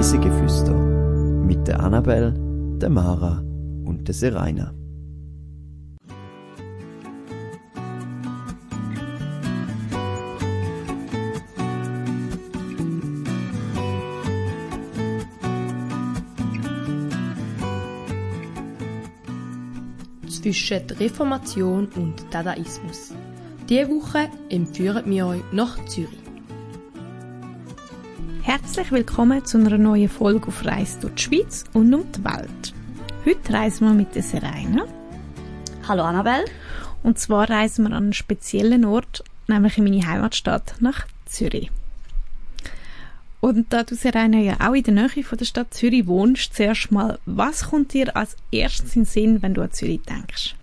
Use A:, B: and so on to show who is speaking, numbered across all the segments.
A: Reisegeflüster mit der Annabel, der Mara und der Seraina.
B: Zwischen Reformation und Dadaismus. Diese Woche empführen wir euch nach Zürich.
C: Herzlich willkommen zu einer neuen Folge auf Reise durch die Schweiz und um die Welt. Heute reisen wir mit der Serena.
D: Hallo Annabelle.
C: Und zwar reisen wir an einen speziellen Ort, nämlich in meine Heimatstadt, nach Zürich. Und da du Serena ja auch in der Nähe von der Stadt Zürich wohnst, zuerst mal, was kommt dir als erstes in den Sinn, wenn du an Zürich denkst?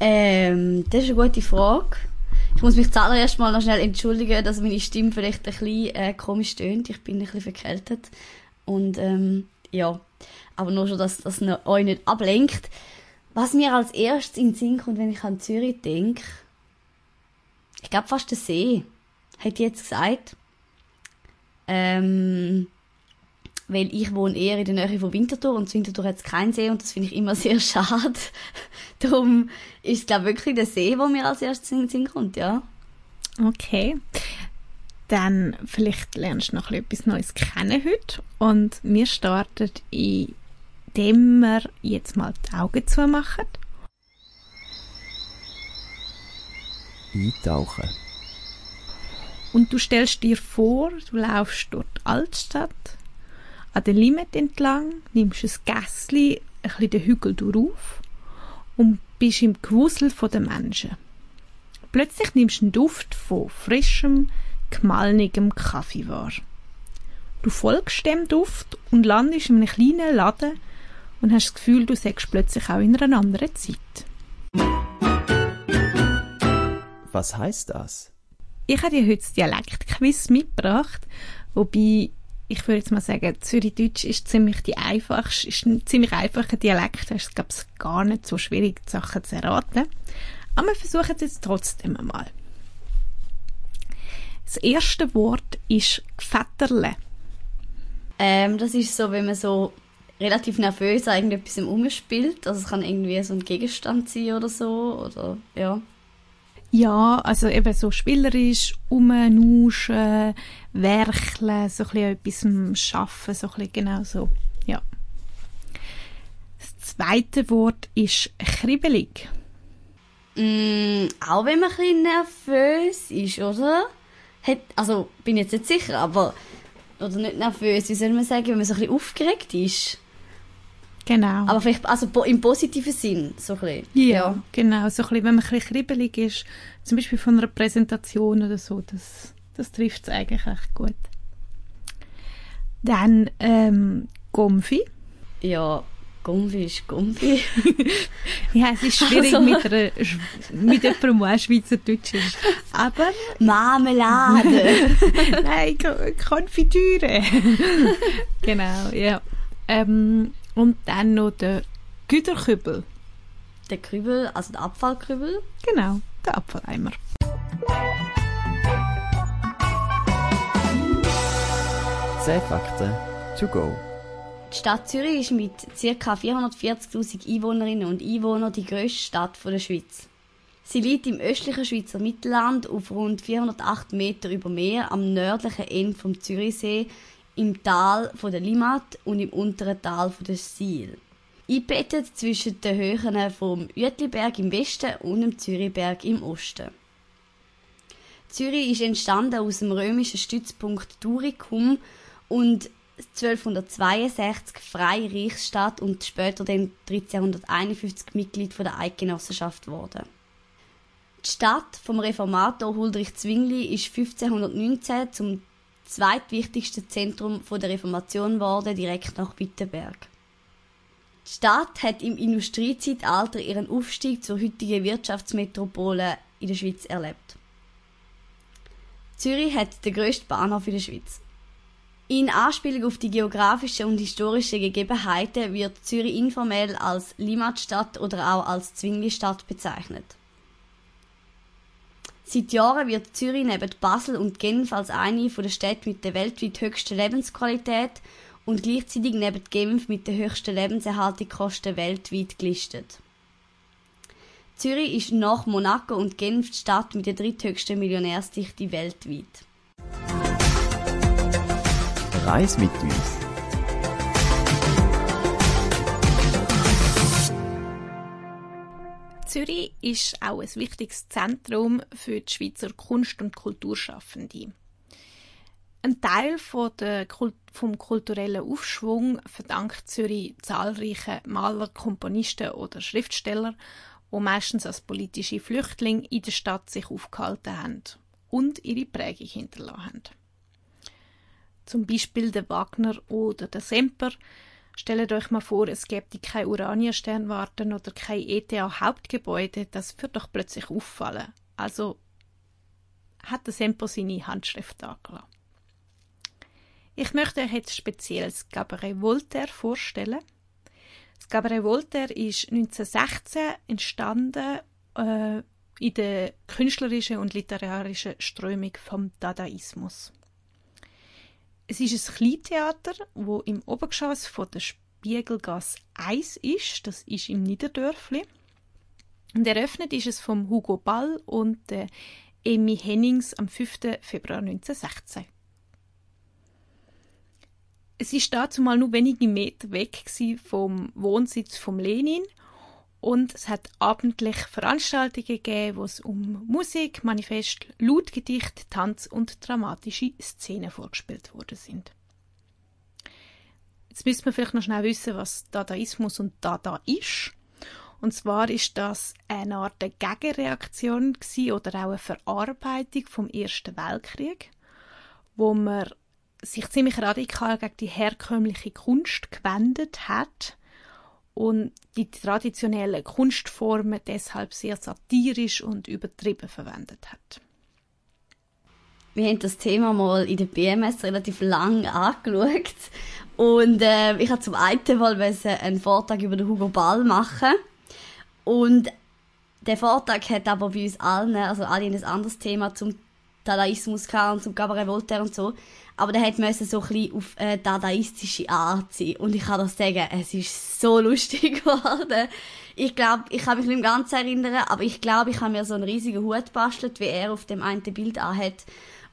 D: Ähm, das ist eine gute Frage. Ich muss mich zuallererst mal noch schnell entschuldigen, dass meine Stimme vielleicht ein bisschen äh, komisch tönt. Ich bin ein bisschen verkältet. Und ähm, ja, aber nur schon, dass das euch nicht ablenkt. Was mir als erstes in den Sinn kommt, wenn ich an Zürich denke, ich glaube fast der See. Ich jetzt gesagt. Ähm, weil ich wohne eher in der Nähe von Winterthur und in Winterthur hat es keinen See und das finde ich immer sehr schade. Darum ist es, glaube wirklich der See, wo mir als erstes in den Sinn kommt, ja.
C: Okay. Dann vielleicht lernst du noch etwas Neues kennen heute und wir starten indem wir jetzt mal die Augen zumachen.
A: Eintauchen.
C: Und du stellst dir vor, du laufst durch die Altstadt an der Limit entlang, nimmst ein Gässli, ein bisschen den Hügel durch und bist im Gewusel der Menschen. Plötzlich nimmst du einen Duft von frischem, gemalnigem Kaffee wahr. Du folgst dem Duft und landest in einem kleinen Laden und hast das Gefühl, du sagst plötzlich auch in einer anderen Zeit.
A: Was heißt das?
C: Ich habe dir heute das Dialektquiz mitgebracht, wobei ich würde jetzt mal sagen, Zürichdeutsch ist ziemlich die einfachste, ist ein ziemlich einfacher Dialekt. Es glaube ich, gar nicht so schwierig, die Sachen zu erraten. Aber wir versuchen es jetzt trotzdem einmal. Das erste Wort ist Gvetterle.
D: Ähm, das ist so, wenn man so relativ nervös an irgendetwas umspielt. Also es kann irgendwie so ein Gegenstand sein oder so, oder, ja.
C: Ja, also eben so spielerisch, umnuschen, werkeln, so ein bisschen etwas schaffen, so ein bisschen genau so, ja. Das zweite Wort ist kribbelig.
D: Mm, auch wenn man ein bisschen nervös ist, oder? Hat, also, bin jetzt nicht sicher, aber, oder nicht nervös, wie soll man sagen, wenn man so ein bisschen aufgeregt ist?
C: Genau.
D: Aber vielleicht also im positiven Sinn, so ein bisschen.
C: Ja, ja. genau. So ein bisschen, wenn man ein bisschen kribbelig ist, zum Beispiel von einer Präsentation oder so, das, das trifft es eigentlich echt gut. Dann ähm, Gomfi.
D: Ja, Gomfi ist Gomfi.
C: ja, es ist schwierig also. mit, einer, mit jemandem, der Schweizerdeutsch ist. Aber...
D: Marmelade.
C: Nein, Konfitüre. genau, ja. Ähm, und dann noch der Güterkübel.
D: Der Kübel, also der Abfallkübel?
C: Genau, der Abfalleimer.
A: Zehn Fakten to go.
D: Die Stadt Zürich ist mit ca. 440.000 Einwohnerinnen und Einwohnern die grösste Stadt der Schweiz. Sie liegt im östlichen Schweizer Mittelland auf rund 408 Meter über Meer am nördlichen Ende vom Zürichsee im Tal von der Limmat und im unteren Tal von der Siel. Eingebettet zwischen den Höhen vom Uetliberg im Westen und dem Zürichberg im Osten. Zürich ist entstanden aus dem römischen Stützpunkt Turicum und 1262 freie Reichsstadt und später dann 1351 Mitglied der Eidgenossenschaft wurde. Die Stadt vom Reformator Huldrych Zwingli ist 1519 zum zweitwichtigste Zentrum der Reformation geworden, direkt nach Wittenberg. Die Stadt hat im Industriezeitalter ihren Aufstieg zur heutigen Wirtschaftsmetropole in der Schweiz erlebt. Zürich hat den grössten Bahnhof in der Schweiz. In Anspielung auf die geografischen und historischen Gegebenheiten wird Zürich informell als Limatstadt oder auch als Zwingli-Stadt bezeichnet. Seit Jahren wird Zürich neben Basel und Genf als eine der Städte mit der weltweit höchsten Lebensqualität und gleichzeitig neben Genf mit den höchsten Lebenserhaltungskosten weltweit gelistet. Zürich ist nach Monaco und Genf die Stadt mit der dritthöchsten Millionärsdichte weltweit.
A: Reis mit uns.
C: Zürich ist auch ein wichtiges Zentrum für die Schweizer Kunst- und Kulturschaffende. Ein Teil von der Kult vom kulturellen Aufschwung verdankt Zürich zahlreichen Maler, Komponisten oder Schriftsteller, die meistens als politische Flüchtlinge in der Stadt sich aufgehalten haben und ihre Prägung hinterlassen haben. Zum Beispiel der Wagner oder der Semper. Stellt euch mal vor, es gäbe keine Urania-Sternwarten oder kein ETH-Hauptgebäude, das wird doch plötzlich auffallen. Also hat der Semper seine Handschrift angelassen. Ich möchte euch jetzt speziell das Cabaret Voltaire vorstellen. Das Cabaret Voltaire ist 1916 entstanden äh, in der künstlerischen und literarischen Strömung vom Dadaismus. Es ist ein Kleintheater, wo im Obergeschoss von der Spiegelgasse 1 ist. Das ist im Niederdörfli. Und eröffnet ist es vom Hugo Ball und der Amy Hennings am 5. Februar 1916. Es ist dazu mal nur wenige Meter weg vom Wohnsitz von Lenin und es hat abendlich Veranstaltungen gegeben, wo es um Musik, Manifest, Lautgedicht, Tanz und dramatische Szenen vorgespielt worden sind. Jetzt müssen wir vielleicht noch schnell wissen, was Dadaismus und Dada ist. Und zwar ist das eine Art Gegenreaktion oder auch eine Verarbeitung vom Ersten Weltkrieg, wo man sich ziemlich radikal gegen die herkömmliche Kunst gewendet hat und die traditionellen Kunstformen deshalb sehr satirisch und übertrieben verwendet hat.
D: Wir haben das Thema mal in der BMS relativ lang angeschaut und äh, ich habe zum einen mal einen Vortrag über den Hugo Ball machen und der Vortrag hat aber bei uns allen, also alle ein anderes Thema zum Dadaismus und zum Cabaret Voltaire und so. Aber der hat müssen so ein bisschen auf äh, dadaistische Art sein. Und ich kann das sagen, es ist so lustig geworden. Ich glaube, ich kann mich nicht ganz erinnern, aber ich glaube, ich habe mir so einen riesigen Hut bastelt, wie er auf dem einen Bild anhat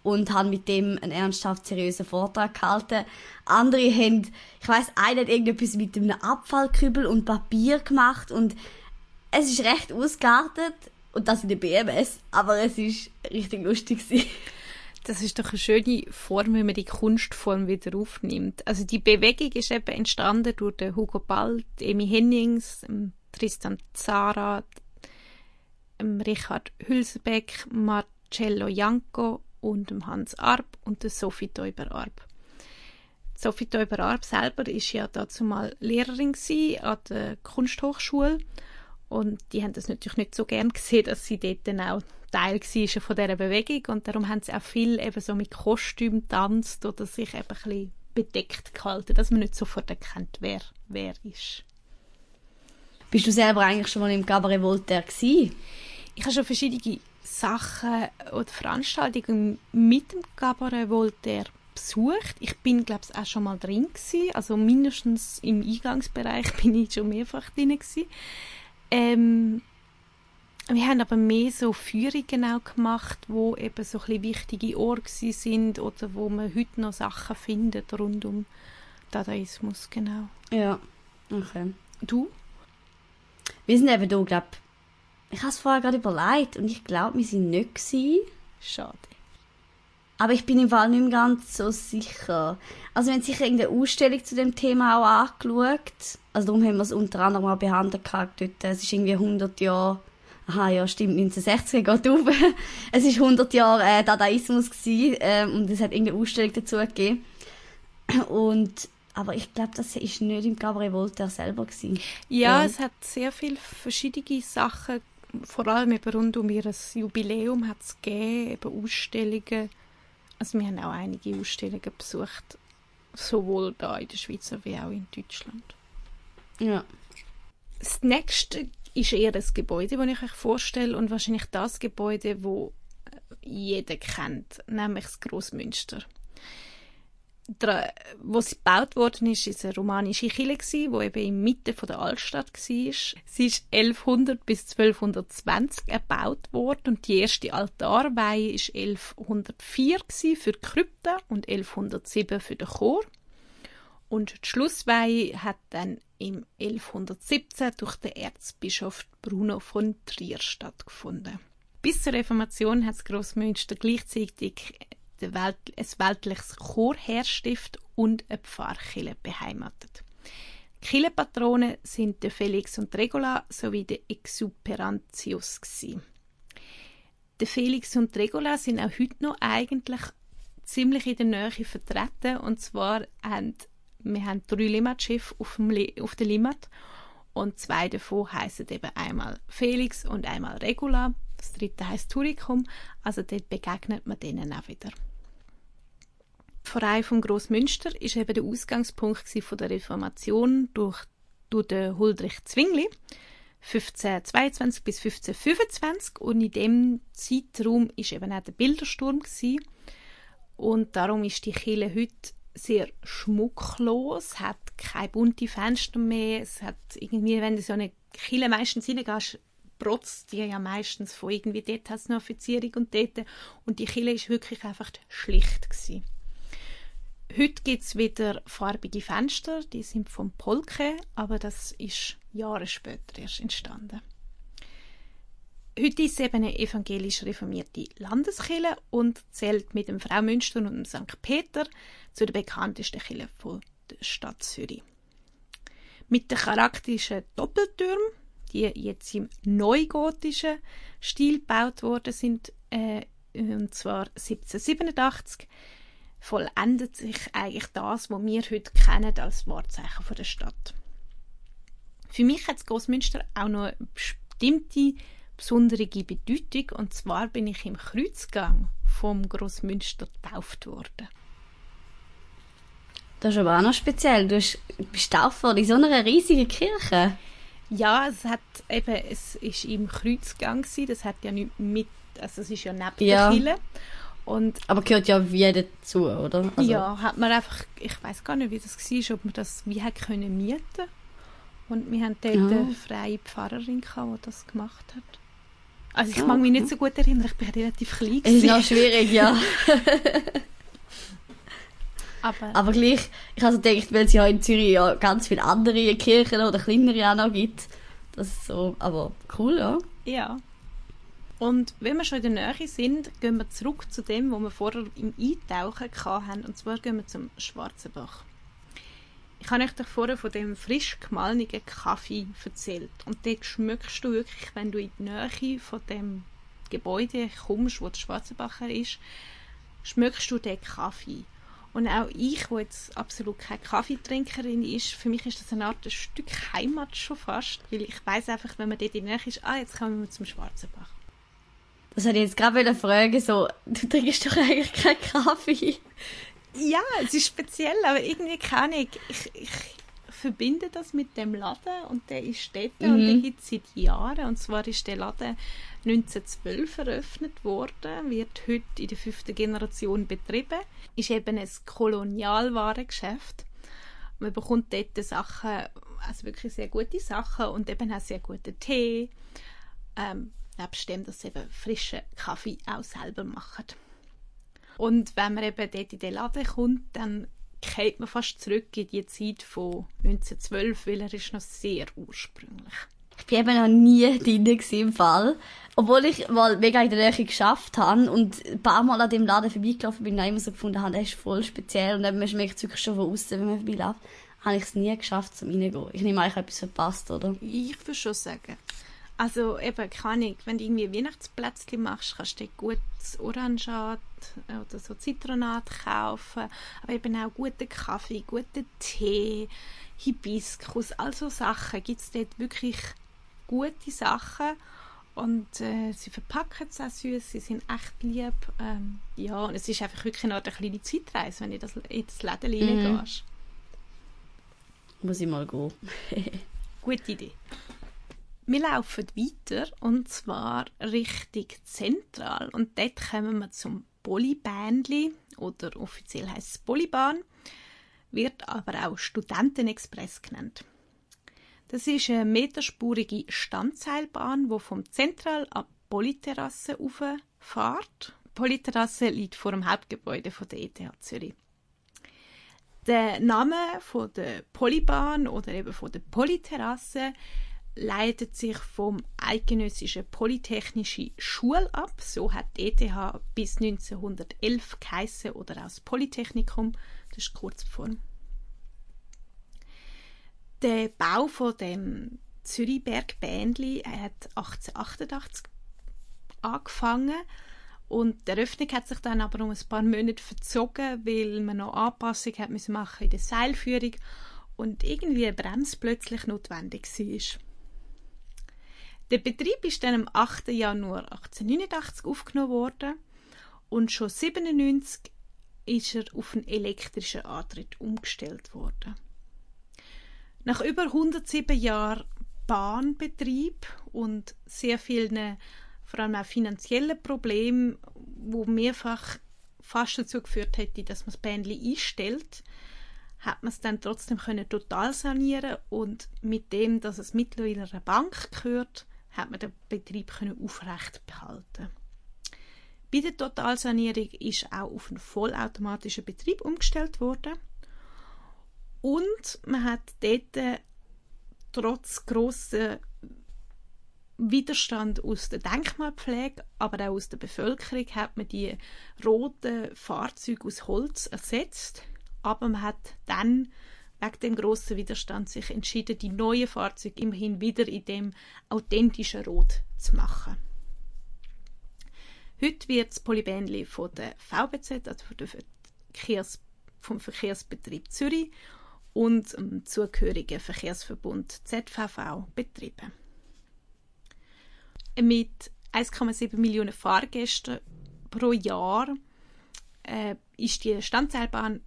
D: und habe mit dem einen ernsthaft seriösen Vortrag gehalten. Andere haben, ich weiß, einer hat irgendetwas mit einem Abfallkübel und Papier gemacht und es ist recht ausgeartet und das in der BMS, aber es ist richtig lustig
C: Das ist doch eine schöne Form, wenn man die Kunstform wieder aufnimmt. Also die Bewegung ist eben entstanden durch den Hugo Ball, Emi Hennings, Tristan Zara, Richard Hülsbeck, Marcello Janko und Hans Arp und Sophie Teuber-Arp. Sophie Teuber-Arp selber ist ja dazu mal Lehrerin an der Kunsthochschule und die haben das natürlich nicht so gern gesehen, dass sie dort dann auch Teil war von dieser Bewegung. Und darum haben sie auch viel eben so mit Kostüm tanzt oder sich eben ein bisschen bedeckt gehalten, dass man nicht sofort erkennt, wer wer ist.
D: Bist du selber eigentlich schon mal im Cabaret Voltaire gewesen?
C: Ich habe schon verschiedene Sachen oder Veranstaltungen mit dem Cabaret Voltaire besucht. Ich bin, glaube ich, auch schon mal drin gewesen. Also mindestens im Eingangsbereich bin ich schon mehrfach drin gewesen. Ähm, wir haben aber mehr so Führungen auch gemacht, wo eben so ein wichtige Orte sind oder wo man heute noch Sachen findet rund um Dadaismus, genau.
D: Ja, okay.
C: Du?
D: Wir sind eben da, glaube ich, habe es vorher gerade überlegt und ich glaube, wir sind nicht gewesen.
C: Schade.
D: Aber ich bin im Fall nicht mehr ganz so sicher. Also wir haben sicher irgendeine Ausstellung zu dem Thema auch angeschaut. Also darum haben wir es unter anderem auch behandelt gehabt. Dort, es ist irgendwie 100 Jahre, aha ja stimmt, 1960 geht auf. es ist 100 Jahre äh, Dadaismus gewesen, äh, und es hat irgendeine Ausstellung dazu gegeben. Und aber ich glaube, das ist nicht im Cabaret Voltaire selber gewesen.
C: Ja, ja, es hat sehr viele verschiedene Sachen, vor allem eben rund um ihr Jubiläum hat es gegeben, eben Ausstellungen also wir haben auch einige Ausstellungen besucht, sowohl da in der Schweiz wie auch in Deutschland.
D: Ja.
C: Das nächste ist eher das Gebäude, das ich euch vorstelle und wahrscheinlich das Gebäude, wo jeder kennt, nämlich das Grossmünster. Wo sie gebaut worden ist, ist eine romanische Kirche gsi, wo eben in Mitte von der Altstadt war. Sie ist 1100 bis 1220 erbaut worden und die erste Altarweihe ist 1104 gsi für die Krypta und 1107 für den Chor. Und die Schlussweihe hat dann im 1117 durch den Erzbischof Bruno von Trier stattgefunden. Bis zur Reformation hat das Grossmünster gleichzeitig ein weltliches Chorherrstift und eine Pfarrkirche beheimatet. Die Kirchenpatronen sind der Felix und Regula sowie der Exuperantius. Gewesen. Der Felix und Regula sind auch heute noch eigentlich ziemlich in der Nähe vertreten. Und zwar haben wir haben drei Limmatschiffe auf, auf der Limmat und zwei davon heißen eben einmal Felix und einmal Regula. Das dritte heißt Turicum, also dort begegnet man denen auch wieder. Die Pfarrei vom Grossmünster ist eben der Ausgangspunkt von der Reformation durch, durch den Huldrych Zwingli 1522 bis 1525 und in dem Zeitraum ist eben auch der Bildersturm gewesen. und darum ist die Kirche heute sehr schmucklos, hat keine bunten Fenster mehr, es hat irgendwie, wenn du so eine Kille meistens reingehst, protzt die ja meistens von irgendwie, dort hat es eine Offizierung und dort, und die Kille ist wirklich einfach schlicht gewesen. Heute gibt es wieder farbige Fenster, die sind vom Polke, aber das ist Jahre später erst entstanden. Heute ist es eben eine evangelisch reformierte Landeskirche und zählt mit dem Fraumünster und dem St. Peter zu den bekanntesten Kirchen der Stadt Zürich. Mit den charakteristischen Doppeltürmen, die jetzt im neugotischen Stil gebaut worden sind, äh, und zwar 1787, vollendet sich eigentlich das, was wir heute kennen als Wahrzeichen der Stadt. Für mich hat das Grossmünster auch noch eine bestimmte besondere Bedeutung und zwar bin ich im Kreuzgang vom Grossmünster getauft worden.
D: Das ist aber auch noch speziell. Du bist getauft worden in so einer riesigen Kirche.
C: Ja, es hat eben, es ist im Kreuzgang gewesen. Das hat ja nicht mit, also es ist ja neben
D: ja.
C: der Kirche. Und
D: aber gehört ja wie dazu, oder?
C: Also ja, hat man einfach, ich weiß gar nicht, wie das war, ob man das wie hat können mieten und wir haben dort ja. eine freie Pfarrerin gehabt, die das gemacht hat. Also ich oh, mag mich nicht so gut erinnern, ich bin relativ klein.
D: Es ist noch schwierig, ja.
C: Aber,
D: Aber gleich, ich habe so gedacht, weil es ja in Zürich ja ganz viele andere Kirchen oder kleinere auch noch gibt. Das ist so, aber cool, ja.
C: Ja. Und wenn wir schon in der Nähe sind, gehen wir zurück zu dem, wo wir vorher im Eintauchen hatten. Und zwar gehen wir zum Schwarzenbach. Ich habe euch vorher von dem frisch gemahlenen Kaffee erzählt. Und dort schmeckst du wirklich, wenn du in die Nähe von dem Gebäude kommst, wo der Schwarzenbacher ist, schmeckst du den Kaffee. Und auch ich, wo jetzt absolut keine Kaffeetrinkerin ist, für mich ist das eine Art ein Stück Heimat schon fast, weil ich weiß einfach, wenn man dort in der Nähe ist, ah, jetzt kommen wir zum Schwarzenbach.
D: Das hätte ich jetzt gerade fragen, so, du trinkst doch eigentlich keinen Kaffee.
C: Ja, es ist speziell, aber irgendwie kann ich, ich, ich verbinde das mit dem Laden und der ist dort mhm. und den gibt es seit Jahren. Und zwar ist der Laden 1912 eröffnet worden, wird heute in der fünften Generation betrieben, ist eben ein Kolonialwarengeschäft. Man bekommt dort Sachen, also wirklich sehr gute Sachen und eben auch sehr guten Tee. Ähm, nebst dem, dass sie eben frischen Kaffee auch selber machen. Und wenn man eben dort in den Laden kommt, dann geht man fast zurück in die Zeit von 1912, weil er ist noch sehr ursprünglich.
D: Ich bin eben noch nie drin im Fall. Obwohl ich mal mega in der Nähe geschafft habe und ein paar Mal an dem Laden vorbeigelaufen bin und immer so gefunden habe, der ist voll speziell und dann schmeckt es wirklich schon von außen, wenn man vorbeiläuft, habe ich es nie geschafft, zum reingehen. Ich nehme eigentlich etwas verpasst, oder?
C: Ich würde schon sagen. Also eben, keine Ahnung, wenn du irgendwie Weihnachtsplätzchen machst, kannst du gut Orangat oder so Zitronat kaufen, aber eben auch guten Kaffee, guten Tee, Hibiskus, all so Sachen gibt es dort wirklich gute Sachen und äh, sie verpacken es auch süß, sie sind echt lieb. Ähm, ja, und es ist einfach wirklich noch eine kleine Zeitreise, wenn du das, in das Läden mhm.
D: Muss ich mal gehen.
C: Gute Idee. Wir laufen weiter und zwar richtig zentral und dort kommen wir zum Polybähnli oder offiziell heißt es Polybahn, wird aber auch Studentenexpress genannt. Das ist eine meterspurige Standseilbahn, die vom Zentral ab Polyterrasse fährt. Polyterrasse liegt vor dem Hauptgebäude von der ETH Zürich. Der Name von der Polybahn oder eben von der Polyterrasse leitet sich vom Eidgenössischen Polytechnische Schule ab. So hat die ETH bis 1911 geheissen oder aus Polytechnikum. Das ist die Kurzform. Der Bau von dem Zürichberg Bändli hat 1888 angefangen und die Eröffnung hat sich dann aber um ein paar Monate verzogen, weil man noch Anpassungen hat machen in der Seilführung und irgendwie eine Bremse plötzlich notwendig war. Der Betrieb ist dann am 8. Januar 1889 aufgenommen worden und schon 1997 ist er auf einen elektrischen Antritt umgestellt worden. Nach über 107 Jahren Bahnbetrieb und sehr vielen, vor allem auch finanziellen Problemen, wo mehrfach fast dazu geführt hätte, dass man das Bändli einstellt, hat man es dann trotzdem können total sanieren und mit dem, dass es mittlerweile einer Bank gehört, hat man den Betrieb können aufrecht behalten. Bei der Totalsanierung ist auch auf einen vollautomatischen Betrieb umgestellt worden und man hat dort trotz grosser Widerstand aus der Denkmalpflege, aber auch aus der Bevölkerung, hat man die roten Fahrzeuge aus Holz ersetzt. Aber man hat dann wegen dem grossen Widerstand sich entschieden, die neuen Fahrzeuge immerhin wieder in dem authentischen Rot zu machen. Heute wird das Polybähnli von der VBZ, also von der Verkehrs vom Verkehrsbetrieb Zürich und dem zugehörigen Verkehrsverbund ZVV betrieben. Mit 1,7 Millionen Fahrgästen pro Jahr äh, ist die Standseilbahn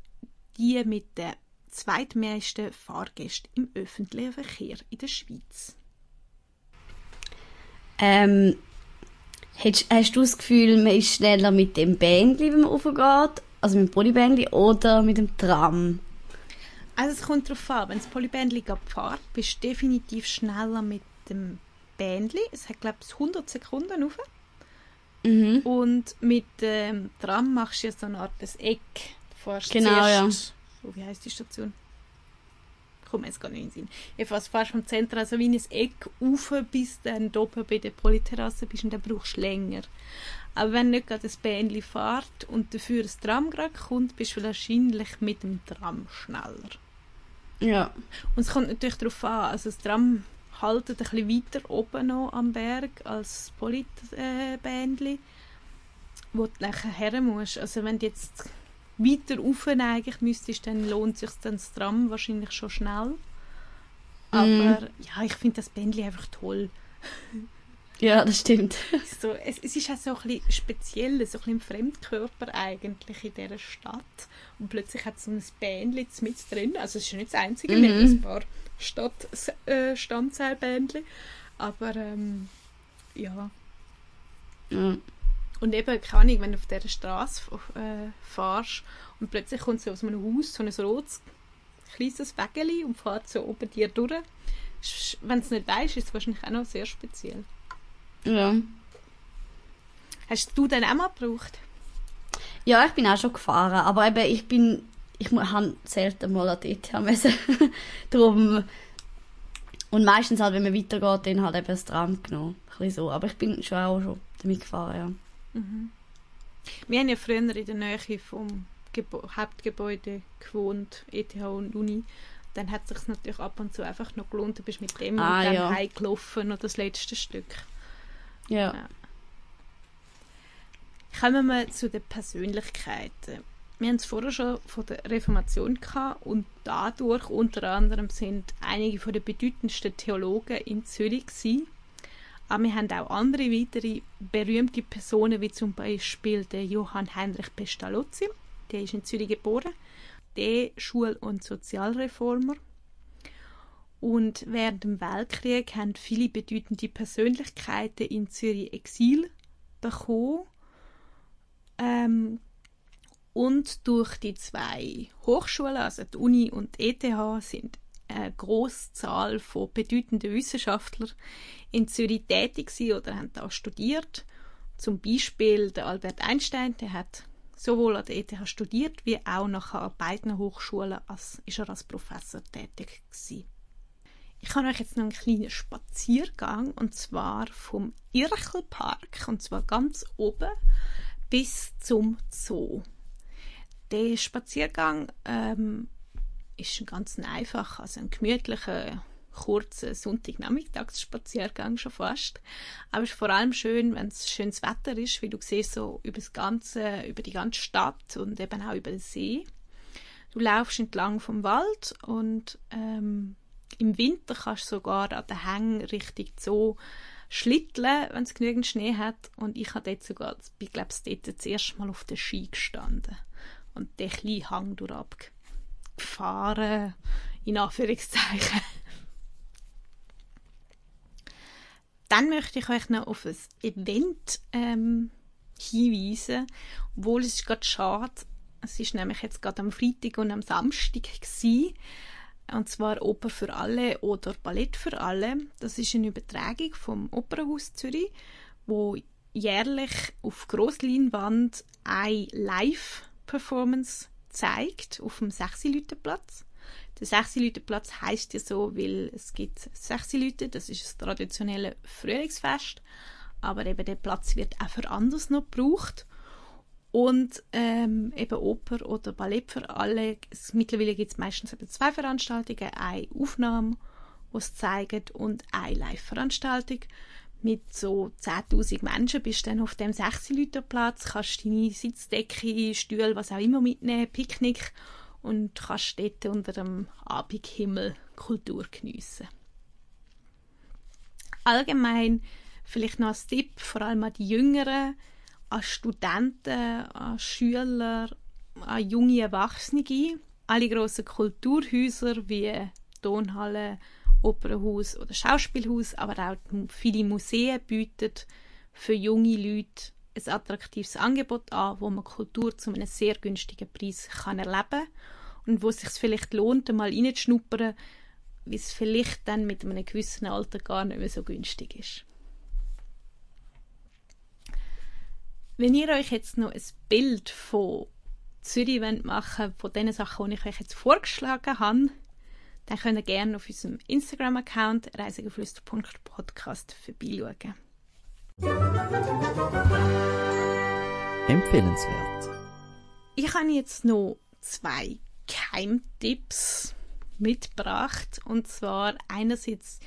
C: die mit den zweitmeisten Fahrgästen im öffentlichen Verkehr in der Schweiz.
D: Ähm, hast, hast du das Gefühl, man ist schneller mit dem Bändli, wenn man raufgeht, also mit dem Polybändli oder mit dem Tram?
C: Also es kommt darauf an, wenn das Polybändli fährt, bist du definitiv schneller mit dem Bändli. Es hat, glaube ich, 100 Sekunden rauf.
D: Mhm.
C: Und mit dem Tram machst du ja so eine Art Eck.
D: Fährst genau, zuerst,
C: ja. Oh, wie heißt die Station? Kommt jetzt gar nicht in den Sinn. Fährst du vom Zentrum also wie ein Eck rauf, bis dann oben bei der Polyterrasse bist und dann brauchst du länger. Aber wenn nicht gerade das Bändli fährt und dafür das Tram gerade kommt, bist du wahrscheinlich mit dem Tram schneller.
D: Ja.
C: Und es kommt natürlich darauf an, also das Tram haltet ein bisschen weiter oben noch am Berg als das Politbändli, äh, wo du nachher her musst. Also wenn du jetzt weiter rauf eigentlich müsstest, dann lohnt sich dann das Tram wahrscheinlich schon schnell. Aber mm. ja, ich finde das Bändli einfach toll.
D: Ja, das stimmt.
C: So, es, es ist auch so ein bisschen speziell, so ein bisschen Fremdkörper eigentlich in dieser Stadt. Und plötzlich hat es so ein Bändchen mit drin. Also es ist nicht das einzige, mhm. wir haben ein paar Stadt äh, Standseilbändchen. Aber ähm, ja.
D: Mhm.
C: Und eben, keine Ahnung, wenn du auf dieser Straße äh, fährst und plötzlich kommt so aus einem Haus so ein rotes kleines Wägeli und fährt so oben dir durch. Wenn du es nicht weißt, ist es wahrscheinlich auch noch sehr speziell.
D: Ja.
C: Hast du den auch mal gebraucht?
D: Ja, ich bin auch schon gefahren, aber eben, ich bin, ich habe selten mal an die ETH müssen. Darum, und meistens halt, wenn man weitergeht, dann halt eben das Tram genommen. Ein so. Aber ich bin schon auch schon damit gefahren,
C: ja. Mhm. Wir haben ja früher in der Nähe vom Gebo Hauptgebäude gewohnt, ETH und Uni. Dann hat es sich natürlich ab und zu einfach noch gelohnt, du bist mit dem
D: ah,
C: und dann
D: ja.
C: heimgelaufen oder das letzte Stück.
D: Ja.
C: ja. Kommen wir zu den Persönlichkeiten. Wir haben es vorher schon von der Reformation gehabt und dadurch unter anderem sind einige von den bedeutendsten Theologen in Zürich gewesen. Aber wir haben auch andere weitere berühmte Personen, wie zum Beispiel der Johann Heinrich Pestalozzi. Der ist in Zürich geboren. Der Schul- und Sozialreformer. Und während dem Weltkrieg haben viele bedeutende Persönlichkeiten in Zürich Exil bekommen. Ähm, und durch die zwei Hochschulen, also die Uni und die ETH, sind eine grosse Zahl von bedeutenden Wissenschaftlern in Zürich tätig oder haben da studiert. Zum Beispiel der Albert Einstein, der hat sowohl an der ETH studiert, wie auch nachher an beiden Hochschulen als, ist er als Professor tätig gewesen. Ich habe euch jetzt noch einen kleinen Spaziergang und zwar vom Irchelpark und zwar ganz oben bis zum Zoo. Der Spaziergang ähm, ist ganz einfach, also ein gemütlicher kurzen Sonntagnachmittagsspaziergang schon fast. Aber es ist vor allem schön, wenn es schönes Wetter ist, wie du siehst, so über das ganze, über die ganze Stadt und eben auch über den See. Du laufst entlang vom Wald und ähm, im Winter kannst du sogar an den Hängen richtig so schlitteln, wenn es genügend Schnee hat. Und ich habe dort sogar, ich glaube, dort das erste Mal auf den Ski gestanden und den kleinen Hang durchgefahren, in Anführungszeichen. Dann möchte ich euch noch auf ein Event ähm, hinweisen, obwohl es ist gerade schade, es ist nämlich jetzt gerade am Freitag und am Samstag gewesen, und zwar Oper für alle oder Ballett für alle. Das ist eine Übertragung vom Opernhaus Zürich, wo jährlich auf Grossleinwand eine Live-Performance zeigt auf dem Sechsilütenplatz. Der Sechsilütenplatz heißt ja so, weil es gibt Sechsilüten, das ist das traditionelle Frühlingsfest, aber eben der Platz wird auch für anders noch gebraucht. Und ähm, eben Oper oder Ballett für alle. Mittlerweile gibt es meistens eben zwei Veranstaltungen, eine Aufnahme, die es zeigt, und eine Live-Veranstaltung. Mit so 10.000 Menschen bist du dann auf dem 6 Platz, kannst deine Sitzdecke, Stühle, was auch immer mitnehmen, Picknick und kannst dort unter dem Abendhimmel Kultur geniessen. Allgemein vielleicht noch als Tipp, vor allem an die Jüngeren, an Studenten, an Schüler, an junge Erwachsene. Alle grossen Kulturhäuser wie Tonhalle, Opernhaus oder Schauspielhaus, aber auch viele Museen bieten für junge Leute ein attraktives Angebot an, wo man Kultur zu einem sehr günstigen Preis kann erleben kann und wo es sich vielleicht lohnt, mal reinzuschnuppern, wie es vielleicht dann mit einem gewissen Alter gar nicht mehr so günstig ist. Wenn ihr euch jetzt noch ein Bild von Zürich machen wollt, von den Sachen, die ich euch jetzt vorgeschlagen habe, dann könnt ihr gerne auf unserem Instagram-Account reisegeflüster.podcast vorbeischauen.
A: Empfehlenswert.
C: Ich habe jetzt noch zwei Keimtipps mitgebracht. Und zwar einerseits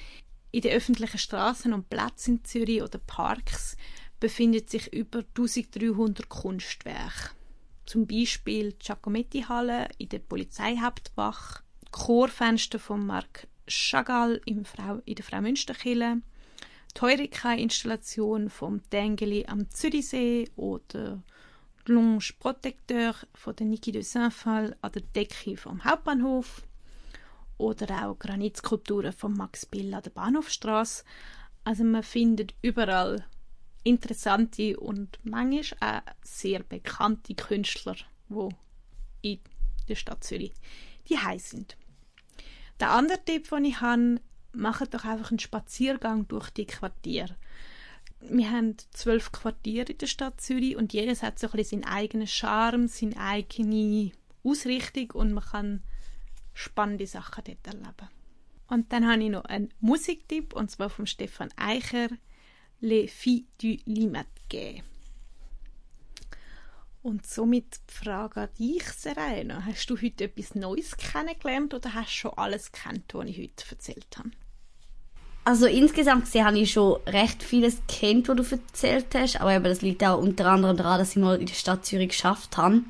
C: in den öffentlichen Straßen und Plätzen in Zürich oder Parks befindet sich über 1300 Kunstwerke. Zum Beispiel die Giacometti-Halle in der Polizeihauptwache, Chorfenster von Marc Chagall in der Frau Münsterkille, die Heureka-Installation vom Tengeli am Zürichsee oder die Longe Protecteur von der Niki de Saint-Phal an der Decke vom Hauptbahnhof oder auch Granitskulpturen von Max Bill an der Bahnhofstrasse. Also man findet überall interessante und manchmal auch sehr bekannte Künstler, die in der Stadt Zürich die heiß sind. Der andere Tipp, den ich habe, macht doch einfach einen Spaziergang durch die Quartiere. Wir haben zwölf Quartiere in der Stadt Zürich und jedes hat so ein bisschen seinen eigenen Charme, seine eigene Ausrichtung und man kann spannende Sachen dort erleben. Und dann habe ich noch einen Musiktipp und zwar von Stefan Eicher, Les Filles du Limette Und somit die Frage an dich, Serena. Hast du heute etwas Neues kennengelernt oder hast du schon alles kennt, was ich heute erzählt habe?
D: Also insgesamt gesehen habe ich schon recht vieles kennt, was du erzählt hast, aber eben, das liegt auch unter anderem daran, dass ich mal in der Stadt Zürich geschafft habe.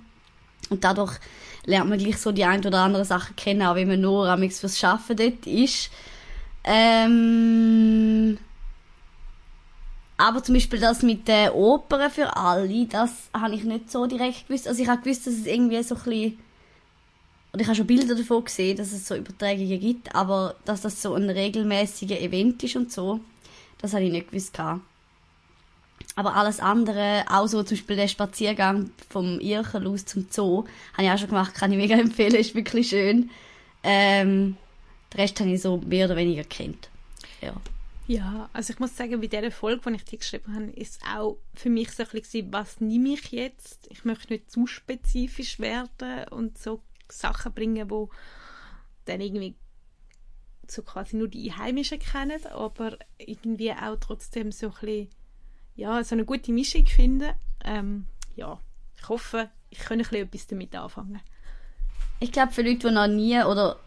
D: Und dadurch lernt man gleich so die ein oder andere Sache kennen, auch wenn man nur am fürs Schaffen dort ist. Ähm, aber zum Beispiel das mit der Oper für alle, das habe ich nicht so direkt gewusst. Also ich habe gewusst, dass es irgendwie so ein bisschen und ich habe schon Bilder davon gesehen, dass es so Übertragungen gibt, aber dass das so ein regelmäßiger Event ist und so, das habe ich nicht gewusst. Aber alles andere, auch so zum Beispiel der Spaziergang vom Irchen aus zum Zoo, habe ich auch schon gemacht, kann ich mega empfehlen, ist wirklich schön. Ähm, den Rest habe ich so mehr oder weniger kennt. Ja.
C: Ja, also ich muss sagen, bei dieser Folge, die ich dir geschrieben habe, ist auch für mich so ein bisschen, was nehme ich jetzt? Ich möchte nicht zu spezifisch werden und so Sachen bringen, wo dann irgendwie so quasi nur die Einheimischen kennen, aber irgendwie auch trotzdem so ein bisschen, ja, so eine gute Mischung finden. Ähm, ja, ich hoffe, ich kann ein bisschen etwas damit anfangen.
D: Ich glaube, für Leute, die noch nie oder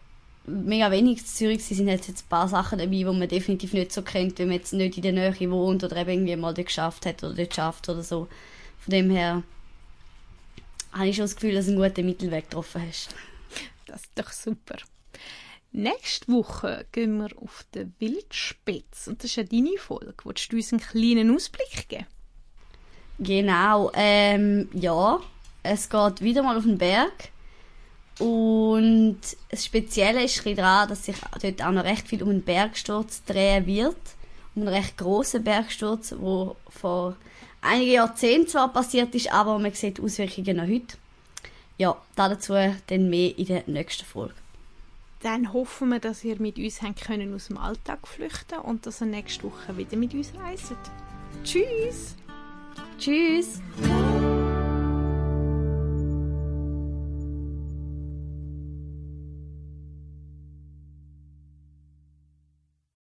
D: mega wenig in Zürich sind, sind jetzt ein paar Sachen dabei, die man definitiv nicht so kennt, wenn man jetzt nicht in der Nähe wohnt oder eben irgendwie mal dort geschafft hat oder dort schafft oder so. Von dem her habe ich schon das Gefühl, dass du einen guten Mittelweg getroffen hast.
C: Das ist doch super. Nächste Woche gehen wir auf den Wildspitz. Und das ist ja deine Folge. Willst du uns einen kleinen Ausblick geben?
D: Genau. Ähm, ja, es geht wieder mal auf den Berg. Und das Spezielle ist daran, dass sich dort auch noch recht viel um einen Bergsturz drehen wird. Um einen recht grossen Bergsturz, der vor einigen Jahrzehnten zwar passiert ist, aber man sieht die Auswirkungen noch heute. Ja, dazu dann mehr in der nächsten Folge.
C: Dann hoffen wir, dass ihr mit uns können aus dem Alltag flüchten und dass ihr nächste Woche wieder mit uns reist. Tschüss!
D: Tschüss!